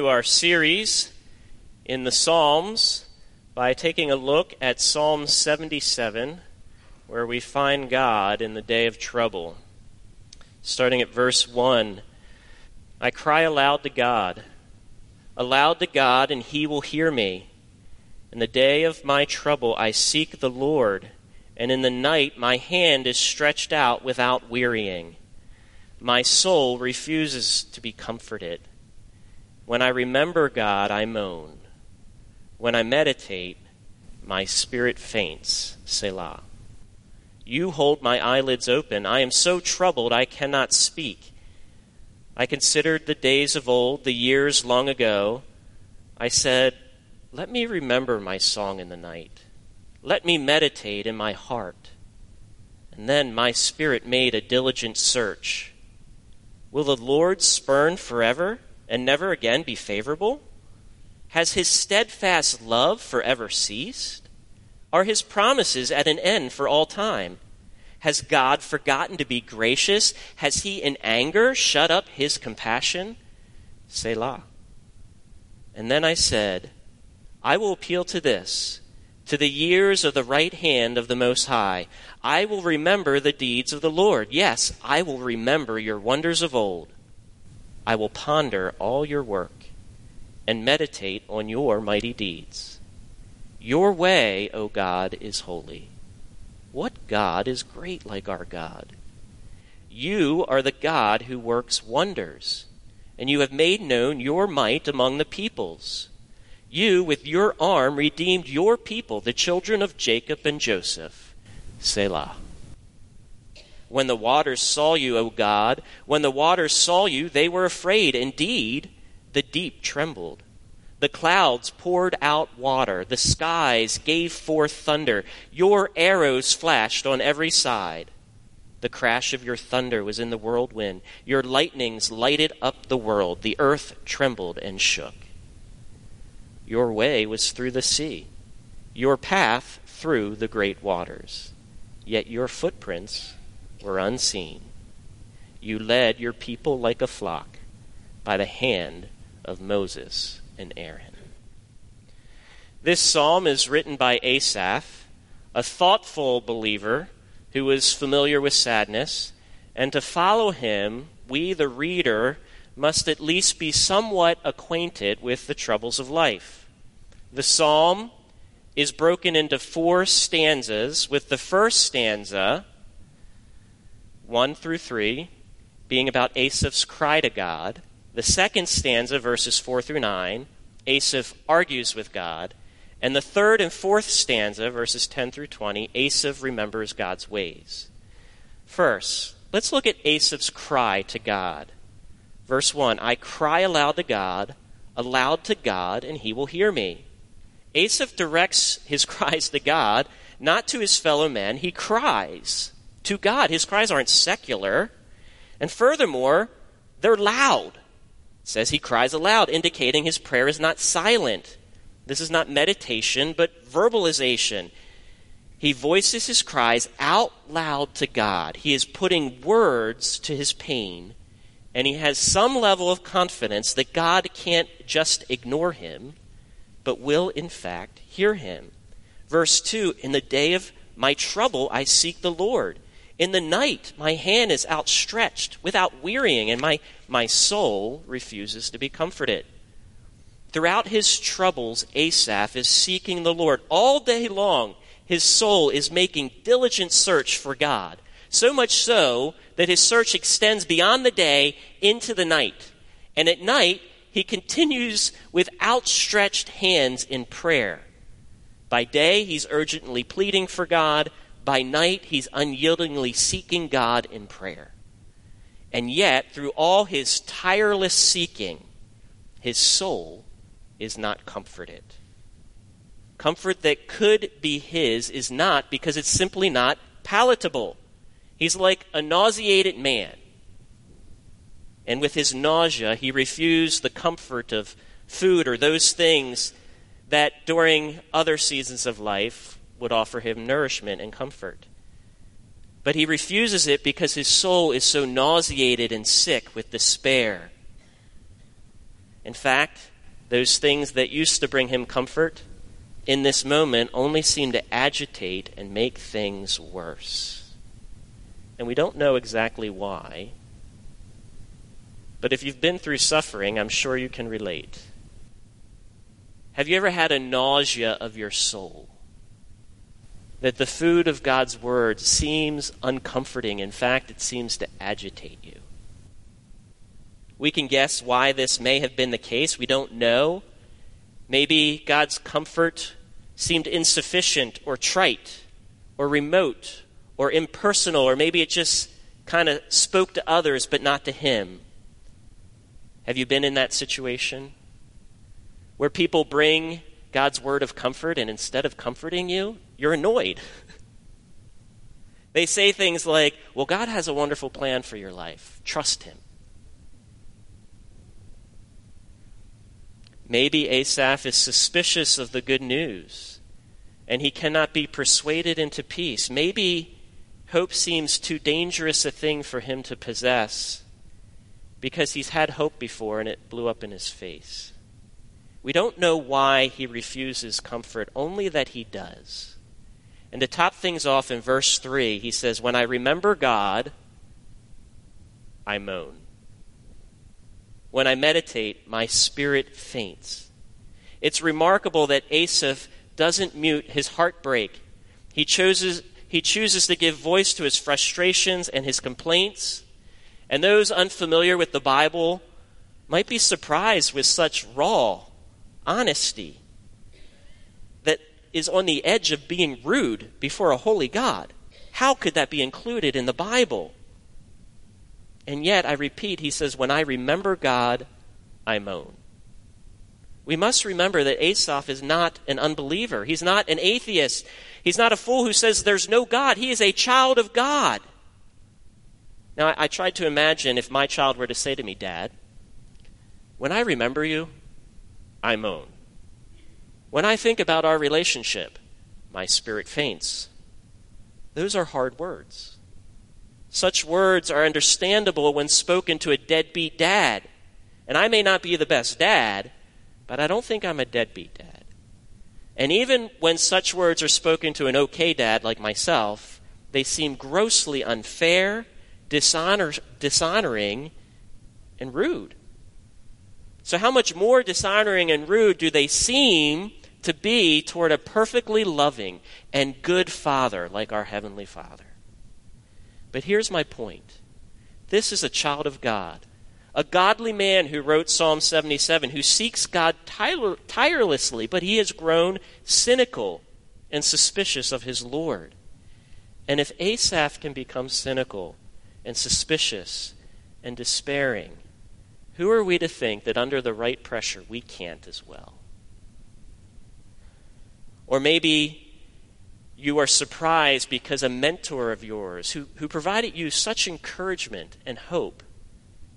Continue our series in the Psalms by taking a look at Psalm 77, where we find God in the day of trouble. Starting at verse 1 I cry aloud to God, aloud to God, and he will hear me. In the day of my trouble I seek the Lord, and in the night my hand is stretched out without wearying. My soul refuses to be comforted. When I remember God, I moan. When I meditate, my spirit faints. Selah. You hold my eyelids open. I am so troubled I cannot speak. I considered the days of old, the years long ago. I said, Let me remember my song in the night. Let me meditate in my heart. And then my spirit made a diligent search. Will the Lord spurn forever? And never again be favorable? Has his steadfast love forever ceased? Are his promises at an end for all time? Has God forgotten to be gracious? Has he in anger shut up his compassion? Selah. And then I said, I will appeal to this, to the years of the right hand of the Most High. I will remember the deeds of the Lord. Yes, I will remember your wonders of old. I will ponder all your work and meditate on your mighty deeds. Your way, O God, is holy. What God is great like our God? You are the God who works wonders, and you have made known your might among the peoples. You, with your arm, redeemed your people, the children of Jacob and Joseph. Selah. When the waters saw you, O God, when the waters saw you, they were afraid. Indeed, the deep trembled. The clouds poured out water. The skies gave forth thunder. Your arrows flashed on every side. The crash of your thunder was in the whirlwind. Your lightnings lighted up the world. The earth trembled and shook. Your way was through the sea, your path through the great waters. Yet your footprints were unseen. You led your people like a flock by the hand of Moses and Aaron. This psalm is written by Asaph, a thoughtful believer who was familiar with sadness, and to follow him, we, the reader, must at least be somewhat acquainted with the troubles of life. The psalm is broken into four stanzas, with the first stanza 1 through 3 being about Asaph's cry to God. The second stanza, verses 4 through 9, Asaph argues with God. And the third and fourth stanza, verses 10 through 20, Asaph remembers God's ways. First, let's look at Asaph's cry to God. Verse 1 I cry aloud to God, aloud to God, and he will hear me. Asaph directs his cries to God, not to his fellow men. He cries to God. His cries aren't secular. And furthermore, they're loud. It says he cries aloud, indicating his prayer is not silent. This is not meditation, but verbalization. He voices his cries out loud to God. He is putting words to his pain, and he has some level of confidence that God can't just ignore him, but will, in fact, hear him. Verse 2 In the day of my trouble, I seek the Lord. In the night, my hand is outstretched without wearying, and my, my soul refuses to be comforted. Throughout his troubles, Asaph is seeking the Lord. All day long, his soul is making diligent search for God. So much so that his search extends beyond the day into the night. And at night, he continues with outstretched hands in prayer. By day, he's urgently pleading for God. By night, he's unyieldingly seeking God in prayer. And yet, through all his tireless seeking, his soul is not comforted. Comfort that could be his is not because it's simply not palatable. He's like a nauseated man. And with his nausea, he refused the comfort of food or those things that during other seasons of life would offer him nourishment and comfort. But he refuses it because his soul is so nauseated and sick with despair. In fact, those things that used to bring him comfort in this moment only seem to agitate and make things worse. And we don't know exactly why. But if you've been through suffering, I'm sure you can relate. Have you ever had a nausea of your soul? That the food of God's Word seems uncomforting. In fact, it seems to agitate you. We can guess why this may have been the case. We don't know. Maybe God's comfort seemed insufficient or trite or remote or impersonal, or maybe it just kind of spoke to others but not to Him. Have you been in that situation? Where people bring God's word of comfort, and instead of comforting you, you're annoyed. they say things like, Well, God has a wonderful plan for your life. Trust Him. Maybe Asaph is suspicious of the good news and he cannot be persuaded into peace. Maybe hope seems too dangerous a thing for him to possess because he's had hope before and it blew up in his face. We don't know why he refuses comfort, only that he does. And to top things off in verse 3, he says, When I remember God, I moan. When I meditate, my spirit faints. It's remarkable that Asaph doesn't mute his heartbreak. He chooses, he chooses to give voice to his frustrations and his complaints. And those unfamiliar with the Bible might be surprised with such raw honesty is on the edge of being rude before a holy God. How could that be included in the Bible? And yet, I repeat, he says, When I remember God, I moan. We must remember that Asaph is not an unbeliever. He's not an atheist. He's not a fool who says there's no God. He is a child of God. Now, I, I tried to imagine if my child were to say to me, Dad, when I remember you, I moan. When I think about our relationship, my spirit faints. Those are hard words. Such words are understandable when spoken to a deadbeat dad. And I may not be the best dad, but I don't think I'm a deadbeat dad. And even when such words are spoken to an okay dad like myself, they seem grossly unfair, dishonor, dishonoring, and rude. So, how much more dishonoring and rude do they seem to be toward a perfectly loving and good Father like our Heavenly Father? But here's my point this is a child of God, a godly man who wrote Psalm 77, who seeks God tire- tirelessly, but he has grown cynical and suspicious of his Lord. And if Asaph can become cynical and suspicious and despairing, who are we to think that under the right pressure we can't as well? Or maybe you are surprised because a mentor of yours who, who provided you such encouragement and hope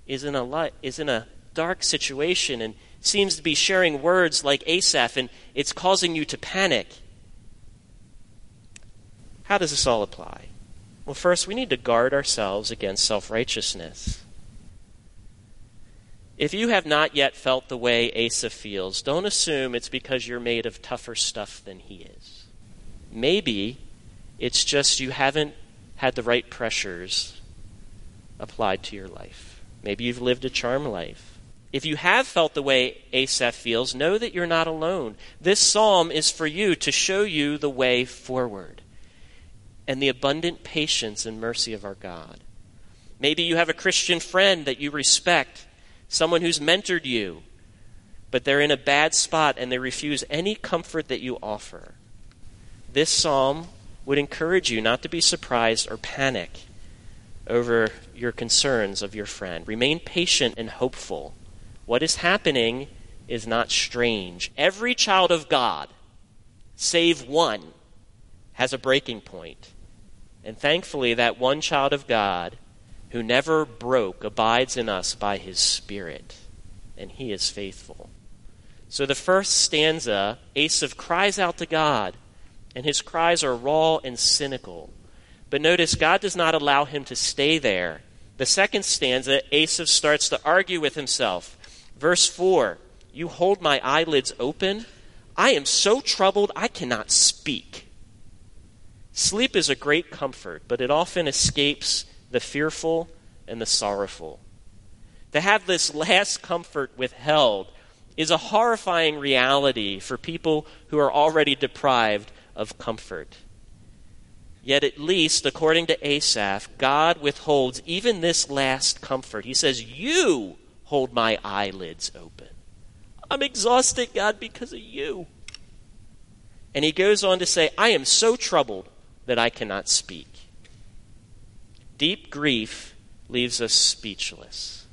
is in, a li- is in a dark situation and seems to be sharing words like Asaph, and it's causing you to panic. How does this all apply? Well, first, we need to guard ourselves against self righteousness. If you have not yet felt the way Asa feels, don't assume it's because you're made of tougher stuff than he is. Maybe it's just you haven't had the right pressures applied to your life. Maybe you've lived a charm life. If you have felt the way Asaph feels, know that you're not alone. This psalm is for you to show you the way forward and the abundant patience and mercy of our God. Maybe you have a Christian friend that you respect, someone who's mentored you, but they're in a bad spot and they refuse any comfort that you offer. this psalm would encourage you not to be surprised or panic over your concerns of your friend. Remain patient and hopeful. What is happening is not strange. Every child of God, save one, has a breaking point. And thankfully, that one child of God who never broke abides in us by his Spirit, and he is faithful. So the first stanza, Asaph cries out to God, and his cries are raw and cynical. But notice, God does not allow him to stay there. The second stanza, Asaph starts to argue with himself. Verse 4 You hold my eyelids open. I am so troubled I cannot speak. Sleep is a great comfort, but it often escapes the fearful and the sorrowful. To have this last comfort withheld is a horrifying reality for people who are already deprived of comfort. Yet, at least, according to Asaph, God withholds even this last comfort. He says, You hold my eyelids open. I'm exhausted, God, because of you. And he goes on to say, I am so troubled that I cannot speak. Deep grief leaves us speechless.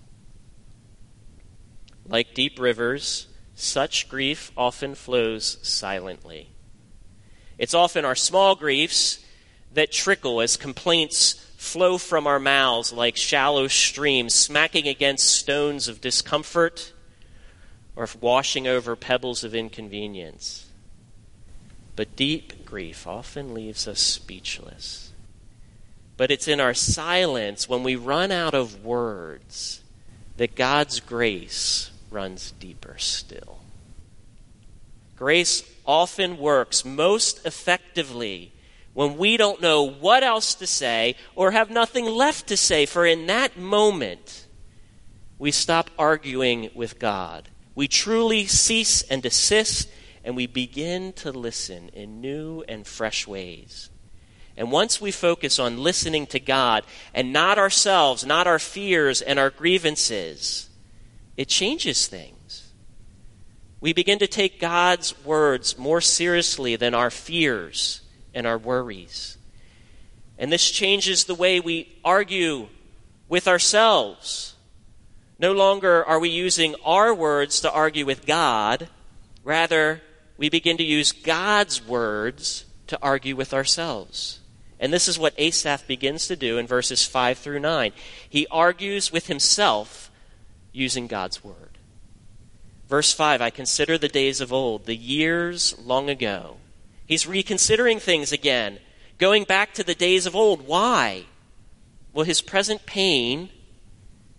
Like deep rivers, such grief often flows silently. It's often our small griefs that trickle as complaints flow from our mouths like shallow streams, smacking against stones of discomfort or washing over pebbles of inconvenience. But deep grief often leaves us speechless. But it's in our silence when we run out of words that God's grace runs deeper still. Grace often works most effectively when we don't know what else to say or have nothing left to say, for in that moment, we stop arguing with God. We truly cease and desist, and we begin to listen in new and fresh ways. And once we focus on listening to God and not ourselves, not our fears and our grievances, it changes things. We begin to take God's words more seriously than our fears and our worries. And this changes the way we argue with ourselves. No longer are we using our words to argue with God. Rather, we begin to use God's words to argue with ourselves. And this is what Asaph begins to do in verses 5 through 9. He argues with himself using God's word. Verse 5 I consider the days of old, the years long ago. He's reconsidering things again, going back to the days of old. Why? Well, his present pain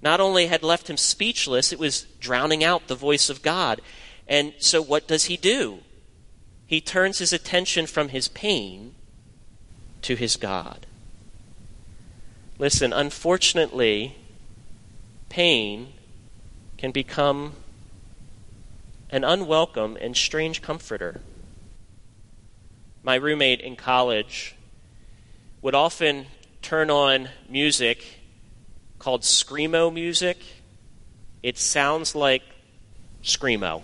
not only had left him speechless, it was drowning out the voice of God. And so, what does he do? He turns his attention from his pain to his God. Listen, unfortunately, pain can become an unwelcome and strange comforter. My roommate in college would often turn on music called Screamo music. It sounds like Screamo.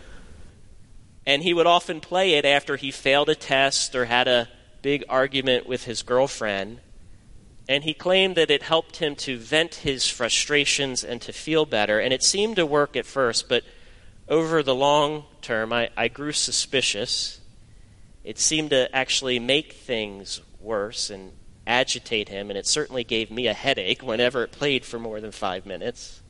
and he would often play it after he failed a test or had a big argument with his girlfriend. And he claimed that it helped him to vent his frustrations and to feel better. And it seemed to work at first, but over the long term, I, I grew suspicious. It seemed to actually make things worse and agitate him, and it certainly gave me a headache whenever it played for more than five minutes.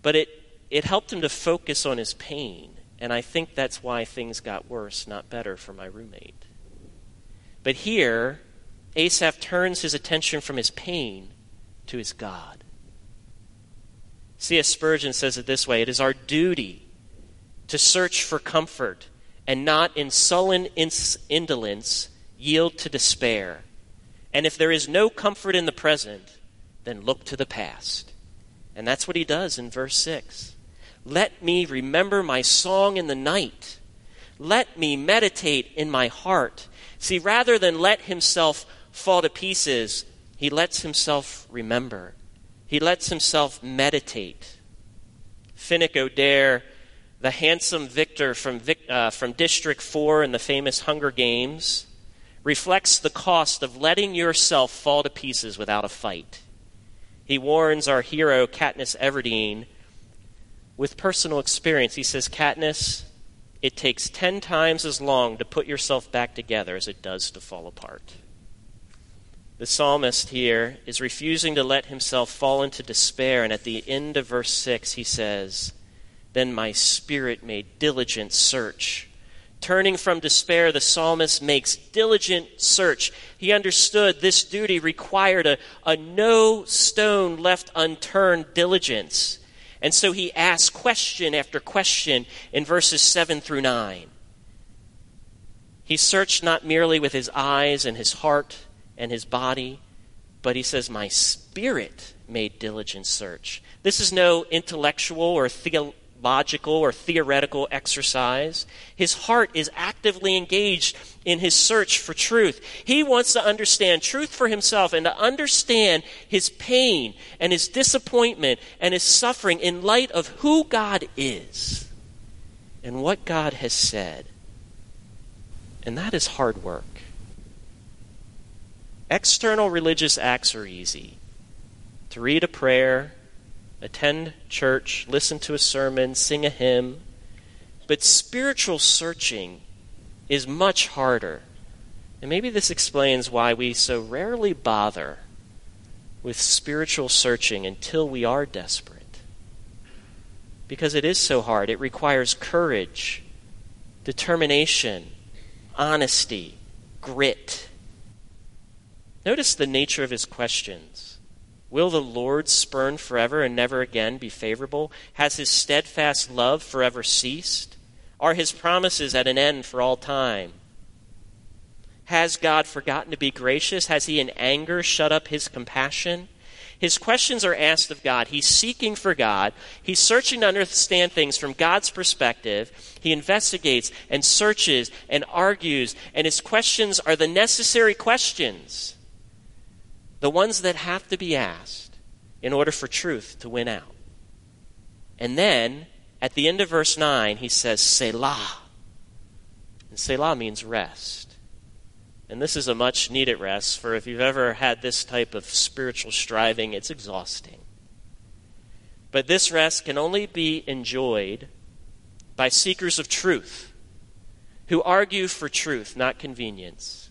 But it, it helped him to focus on his pain, and I think that's why things got worse, not better, for my roommate. But here, Asaph turns his attention from his pain to his God. C.S. Spurgeon says it this way It is our duty to search for comfort and not in sullen indolence yield to despair. And if there is no comfort in the present, then look to the past. And that's what he does in verse 6. Let me remember my song in the night. Let me meditate in my heart. See, rather than let himself fall to pieces, he lets himself remember. He lets himself meditate. Finnick Odair the handsome victor from, uh, from District 4 in the famous Hunger Games, reflects the cost of letting yourself fall to pieces without a fight. He warns our hero, Katniss Everdeen, with personal experience. He says, Katniss, it takes ten times as long to put yourself back together as it does to fall apart. The psalmist here is refusing to let himself fall into despair, and at the end of verse 6, he says, Then my spirit made diligent search. Turning from despair, the psalmist makes diligent search. He understood this duty required a, a no stone left unturned diligence. And so he asks question after question in verses 7 through 9. He searched not merely with his eyes and his heart and his body, but he says, My spirit made diligent search. This is no intellectual or theological or theoretical exercise. His heart is actively engaged in his search for truth. He wants to understand truth for himself and to understand his pain and his disappointment and his suffering in light of who God is and what God has said. And that is hard work. External religious acts are easy. To read a prayer, attend church, listen to a sermon, sing a hymn. But spiritual searching is much harder. And maybe this explains why we so rarely bother with spiritual searching until we are desperate. Because it is so hard. It requires courage, determination, honesty, grit. Notice the nature of his questions. Will the Lord spurn forever and never again be favorable? Has his steadfast love forever ceased? Are his promises at an end for all time? Has God forgotten to be gracious? Has he in anger shut up his compassion? His questions are asked of God. He's seeking for God. He's searching to understand things from God's perspective. He investigates and searches and argues, and his questions are the necessary questions, the ones that have to be asked in order for truth to win out. And then at the end of verse 9, he says, Selah. And Selah means rest. And this is a much needed rest, for if you've ever had this type of spiritual striving, it's exhausting. But this rest can only be enjoyed by seekers of truth who argue for truth, not convenience.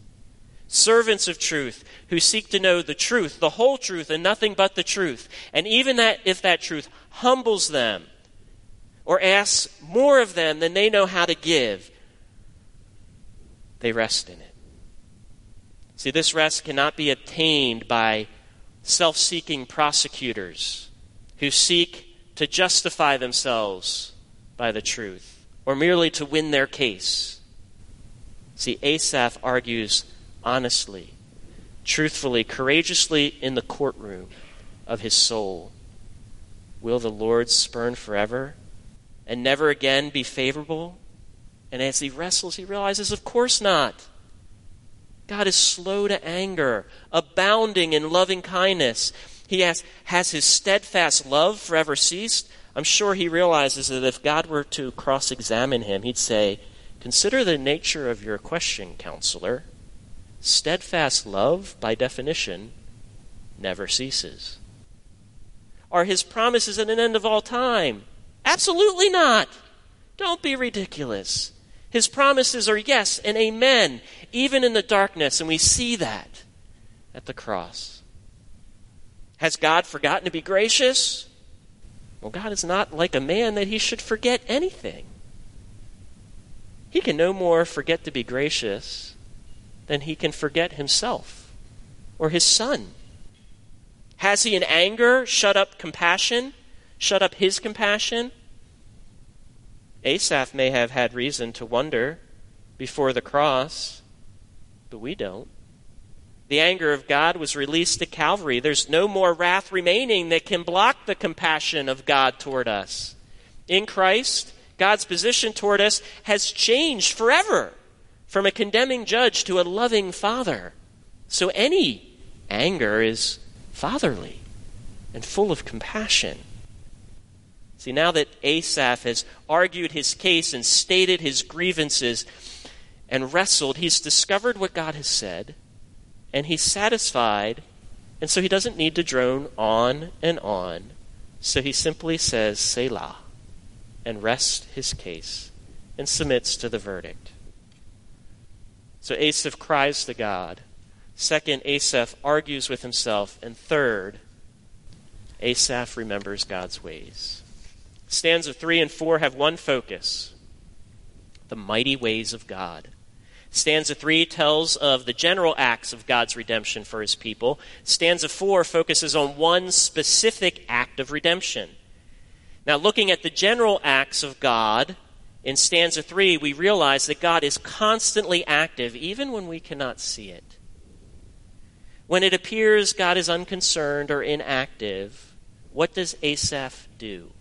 Servants of truth who seek to know the truth, the whole truth, and nothing but the truth. And even that, if that truth humbles them or asks more of them than they know how to give, they rest in it. See, this rest cannot be attained by self seeking prosecutors who seek to justify themselves by the truth or merely to win their case. See, Asaph argues honestly, truthfully, courageously in the courtroom of his soul. Will the Lord spurn forever? and never again be favorable? And as he wrestles, he realizes, of course not. God is slow to anger, abounding in loving kindness. He has, has his steadfast love forever ceased? I'm sure he realizes that if God were to cross examine him, he'd say, Consider the nature of your question, counselor. Steadfast love, by definition, never ceases. Are his promises at an end of all time? Absolutely not. Don't be ridiculous. His promises are yes and amen, even in the darkness, and we see that at the cross. Has God forgotten to be gracious? Well, God is not like a man that he should forget anything. He can no more forget to be gracious than he can forget himself or his son. Has he in anger shut up compassion? shut up his compassion? Asaph may have had reason to wonder before the cross, but we don't. The anger of God was released at Calvary. There's no more wrath remaining that can block the compassion of God toward us. In Christ, God's position toward us has changed forever from a condemning judge to a loving father. So any anger is fatherly and full of compassion. See, now that Asaph has argued his case and stated his grievances and wrestled, he's discovered what God has said, and he's satisfied, and so he doesn't need to drone on and on. So he simply says, Selah, and rests his case and submits to the verdict. So Asaph cries to God. Second, Asaph argues with himself. And third, Asaph remembers God's ways. Stanza 3 and 4 have one focus the mighty ways of God. Stanza 3 tells of the general acts of God's redemption for his people. Stanza 4 focuses on one specific act of redemption. Now, looking at the general acts of God in stanza 3, we realize that God is constantly active, even when we cannot see it. When it appears God is unconcerned or inactive, what does Asaph do?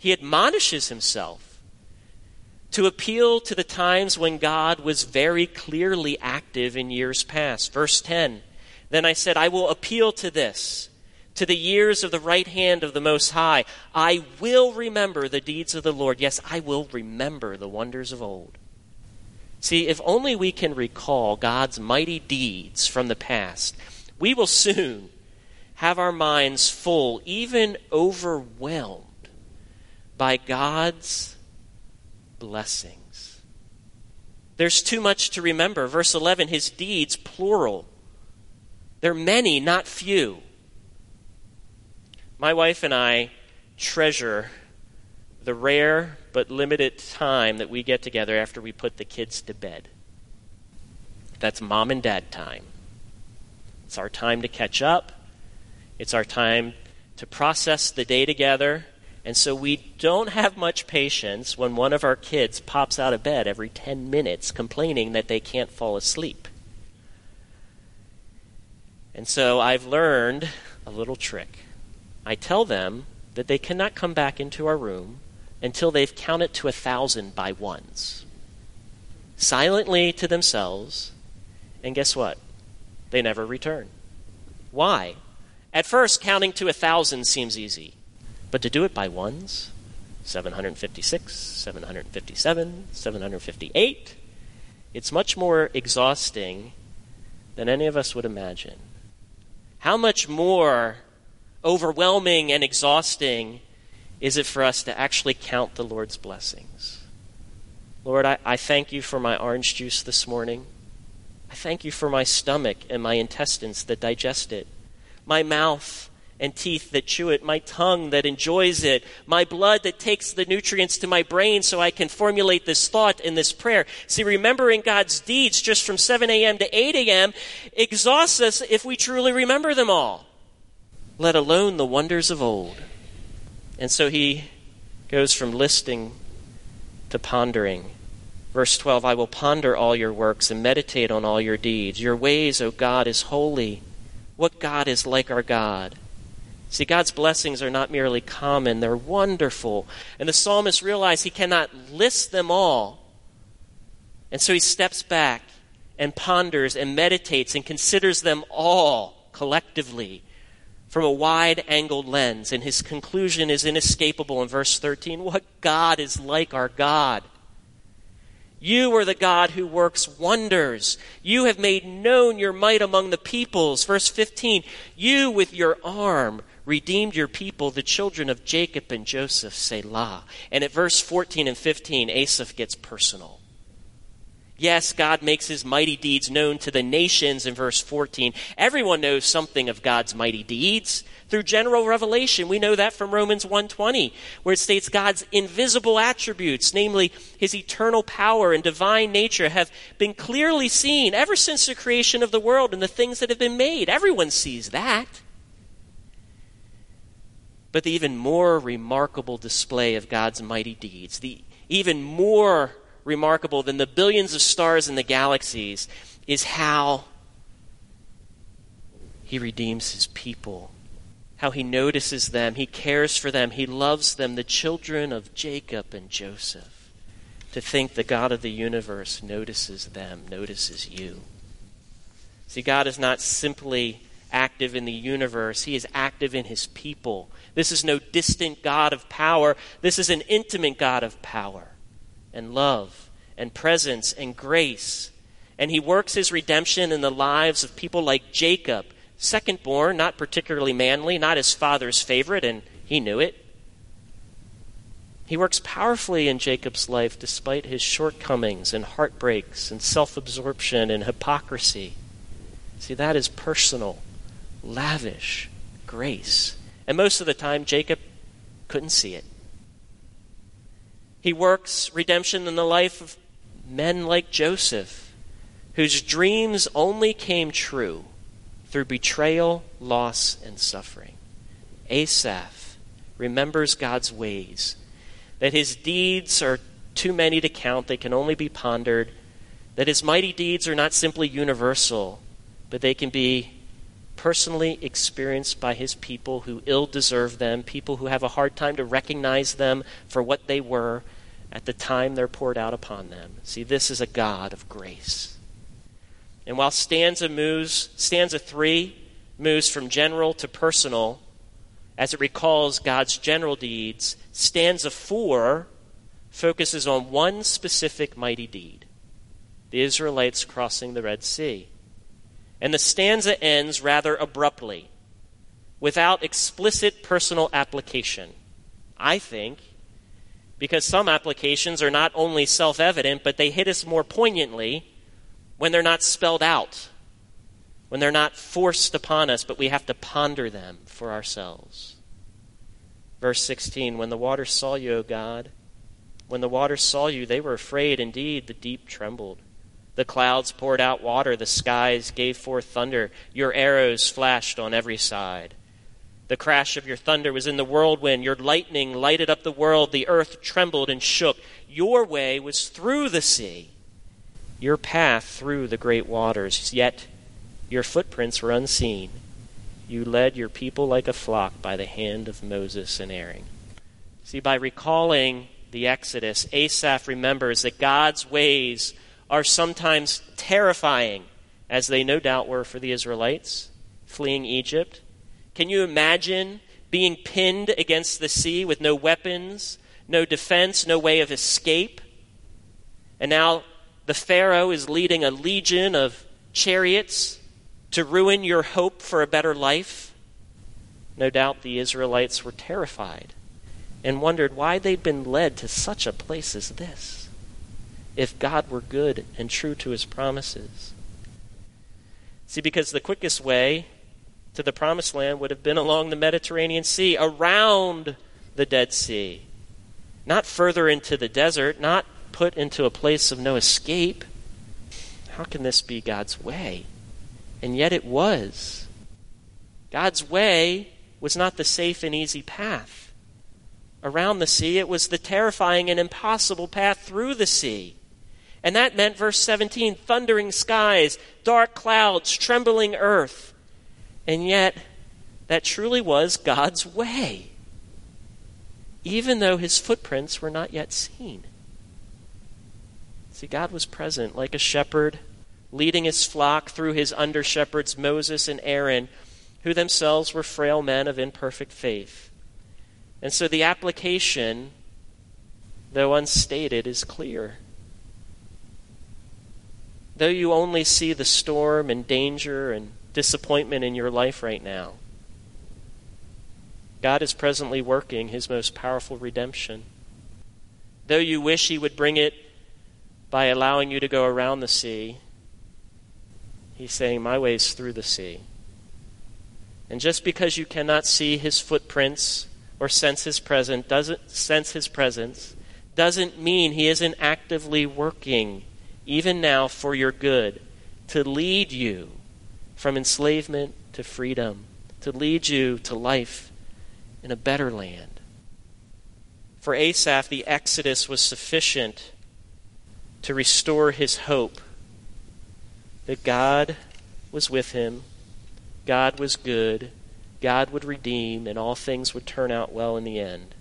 he admonishes himself to appeal to the times when God was very clearly active in years past. Verse 10 Then I said, I will appeal to this, to the years of the right hand of the Most High. I will remember the deeds of the Lord. Yes, I will remember the wonders of old. See, if only we can recall God's mighty deeds from the past, we will soon have our minds full, even overwhelmed by God's blessings. There's too much to remember. Verse 11, his deeds, plural. They're many, not few. My wife and I treasure the rare but limited time that we get together after we put the kids to bed. That's mom and dad time. It's our time to catch up. It's our time to process the day together and so we don't have much patience when one of our kids pops out of bed every 10 minutes complaining that they can't fall asleep. And so I've learned a little trick. I tell them that they cannot come back into our room until they've counted to a thousand by ones. Silently to themselves, and guess what? They never return. Why? At first, counting to a thousand seems easy. But to do it by ones, 756, 757, 758, it's much more exhausting than any of us would imagine. How much more overwhelming and exhausting is it for us to actually count the Lord's blessings? Lord, I, I thank you for my orange juice this morning. I thank you for my stomach and my intestines that digest it, my mouth and teeth that chew it, my tongue that enjoys it, my blood that takes the nutrients to my brain so I can formulate this thought in this prayer. See, remembering God's deeds just from 7 a.m. to 8 a.m. exhausts us if we truly remember them all, let alone the wonders of old. And so he goes from listing to pondering. Verse 12 I will ponder all your works and meditate on all your deeds. Your ways, O God, is holy. What God is like our God? See, God's blessings are not merely common, they're wonderful. And the psalmist realized he cannot list them all. And so he steps back and ponders and meditates and considers them all collectively from a wide angled lens. And his conclusion is inescapable in verse 13 What God is like our God? You are the God who works wonders. You have made known your might among the peoples. Verse 15, you with your arm redeemed your people, the children of Jacob and Joseph, Selah. And at verse 14 and 15, Asaph gets personal. Yes, God makes his mighty deeds known to the nations in verse 14. Everyone knows something of God's mighty deeds through general revelation. We know that from Romans 1:20, where it states God's invisible attributes, namely his eternal power and divine nature have been clearly seen ever since the creation of the world and the things that have been made. Everyone sees that. But the even more remarkable display of God's mighty deeds, the even more remarkable than the billions of stars in the galaxies, is how he redeems his people, how he notices them, he cares for them, he loves them, the children of Jacob and Joseph. To think the God of the universe notices them, notices you. See, God is not simply active in the universe, He is active in His people. This is no distant God of power. This is an intimate God of power and love and presence and grace. And He works His redemption in the lives of people like Jacob, second born, not particularly manly, not his father's favorite, and he knew it. He works powerfully in Jacob's life despite his shortcomings and heartbreaks and self absorption and hypocrisy. See, that is personal, lavish grace. And most of the time, Jacob couldn't see it. He works redemption in the life of men like Joseph, whose dreams only came true through betrayal, loss, and suffering. Asaph remembers God's ways that his deeds are too many to count, they can only be pondered, that his mighty deeds are not simply universal, but they can be personally experienced by his people who ill deserve them, people who have a hard time to recognize them for what they were at the time they're poured out upon them. See, this is a God of grace. And while stanza moves, stanza 3 moves from general to personal, as it recalls God's general deeds, stanza 4 focuses on one specific mighty deed the Israelites crossing the Red Sea. And the stanza ends rather abruptly, without explicit personal application. I think because some applications are not only self evident, but they hit us more poignantly when they're not spelled out, when they're not forced upon us, but we have to ponder them for ourselves. Verse 16 When the waters saw you, O God, when the waters saw you, they were afraid. Indeed, the deep trembled. The clouds poured out water, the skies gave forth thunder, your arrows flashed on every side. The crash of your thunder was in the whirlwind, your lightning lighted up the world, the earth trembled and shook. Your way was through the sea, your path through the great waters, yet your footprints were unseen. You led your people like a flock by the hand of Moses and Aaron. See, by recalling the Exodus, Asaph remembers that God's ways are sometimes terrifying, as they no doubt were for the Israelites fleeing Egypt. Can you imagine being pinned against the sea with no weapons, no defense, no way of escape? And now the Pharaoh is leading a legion of chariots to ruin your hope for a better life? No doubt the Israelites were terrified and wondered why they'd been led to such a place as this if God were good and true to his promises. See, because the quickest way to the promised land would have been along the Mediterranean Sea, around the Dead Sea, not further into the desert, not put into a place of no escape. How can this be God's way? And yet it was. God's way was not the safe and easy path. Around the sea, it was the terrifying and impossible path through the sea. And that meant, verse 17, thundering skies, dark clouds, trembling earth. And yet, that truly was God's way, even though his footprints were not yet seen. See, God was present like a shepherd leading his flock through his under shepherds Moses and Aaron, who themselves were frail men of imperfect faith. And so the application, though unstated, is clear. Though you only see the storm and danger and disappointment in your life right now, God is presently working his most powerful redemption. Though you wish he would bring it by allowing you to go around the sea, He's saying, My way is through the sea. And just because you cannot see his footprints or sense his presence doesn't sense his presence doesn't mean he isn't actively working even now for your good to lead you from enslavement to freedom, to lead you to life in a better land. For Asaph, the Exodus was sufficient to restore his hope that God was with him, God was good, God would redeem, and all things would turn out well in the end.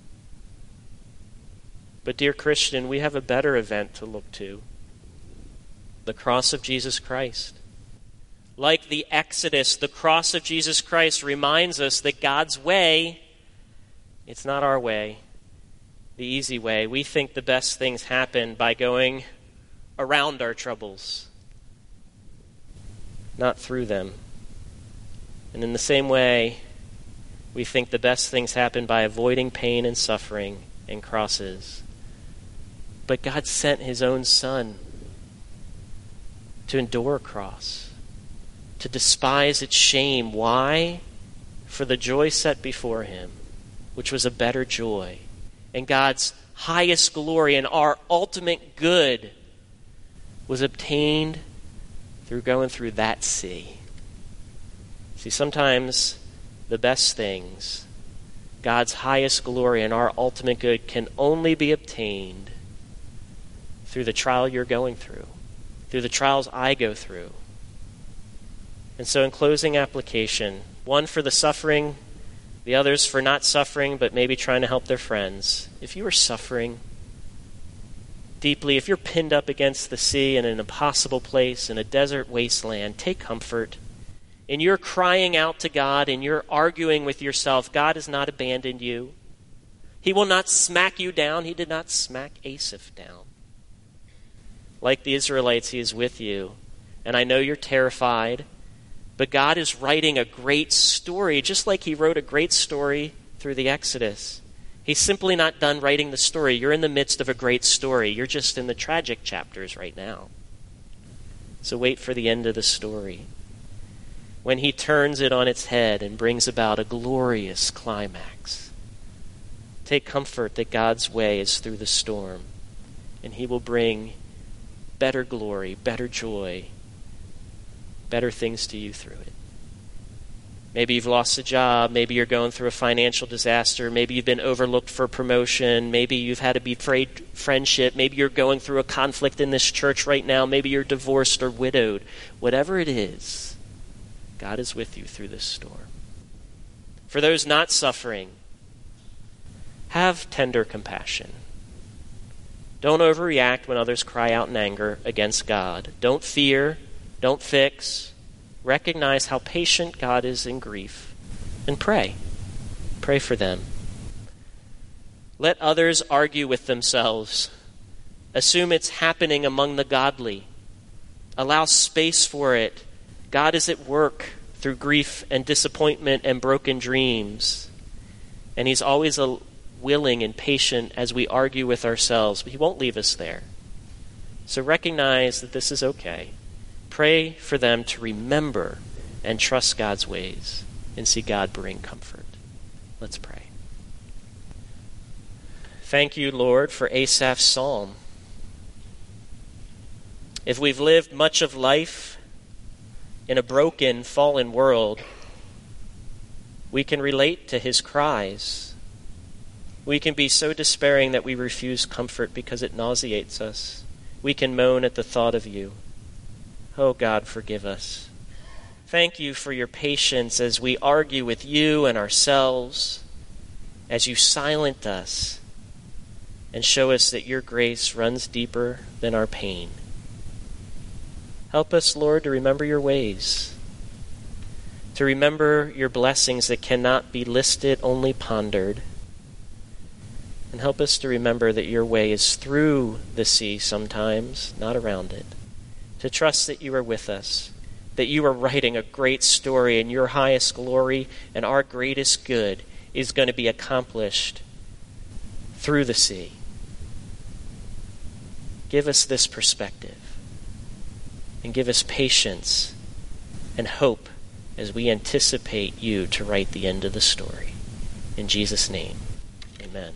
But, dear Christian, we have a better event to look to the cross of Jesus Christ. Like the Exodus, the cross of Jesus Christ reminds us that God's way, it's not our way, the easy way. We think the best things happen by going around our troubles, not through them. And in the same way, we think the best things happen by avoiding pain and suffering and crosses. But God sent His own Son to endure a cross to despise its shame. Why? For the joy set before him, which was a better joy. And God's highest glory and our ultimate good was obtained through going through that sea. See, sometimes the best things, God's highest glory and our ultimate good, can only be obtained through the trial you're going through, through the trials I go through. And so, in closing application, one for the suffering, the others for not suffering, but maybe trying to help their friends. If you are suffering deeply, if you're pinned up against the sea in an impossible place, in a desert wasteland, take comfort. In your crying out to God and you're arguing with yourself, God has not abandoned you. He will not smack you down. He did not smack Asaph down. Like the Israelites, He is with you. And I know you're terrified. But God is writing a great story, just like He wrote a great story through the Exodus. He's simply not done writing the story. You're in the midst of a great story. You're just in the tragic chapters right now. So wait for the end of the story. When he turns it on its head and brings about a glorious climax. Take comfort that God's way is through the storm, and he will bring better glory, better joy, better things to you through it. Maybe you've lost a job. Maybe you're going through a financial disaster. Maybe you've been overlooked for promotion. Maybe you've had a betrayed friendship. Maybe you're going through a conflict in this church right now. Maybe you're divorced or widowed. Whatever it is, God is with you through this storm. For those not suffering, have tender compassion. Don't overreact when others cry out in anger against God. Don't fear. Don't fix. Recognize how patient God is in grief and pray. Pray for them. Let others argue with themselves. Assume it's happening among the godly. Allow space for it. God is at work through grief and disappointment and broken dreams. And He's always a willing and patient as we argue with ourselves, He won't leave us there. So recognize that this is okay. Pray for them to remember and trust God's ways and see God bring comfort. Let's pray. Thank you, Lord, for Asaph's psalm. If we've lived much of life in a broken, fallen world, we can relate to his cries. We can be so despairing that we refuse comfort because it nauseates us. We can moan at the thought of you. Oh God, forgive us. Thank you for your patience as we argue with you and ourselves, as you silent us and show us that your grace runs deeper than our pain. Help us, Lord, to remember your ways, to remember your blessings that cannot be listed, only pondered. And help us to remember that your way is through the sea sometimes, not around it to trust that you are with us, that you are writing a great story, and your highest glory and our greatest good is going to be accomplished through the sea. Give us this perspective and give us patience and hope as we anticipate you to write the end of the story. In Jesus' name, amen.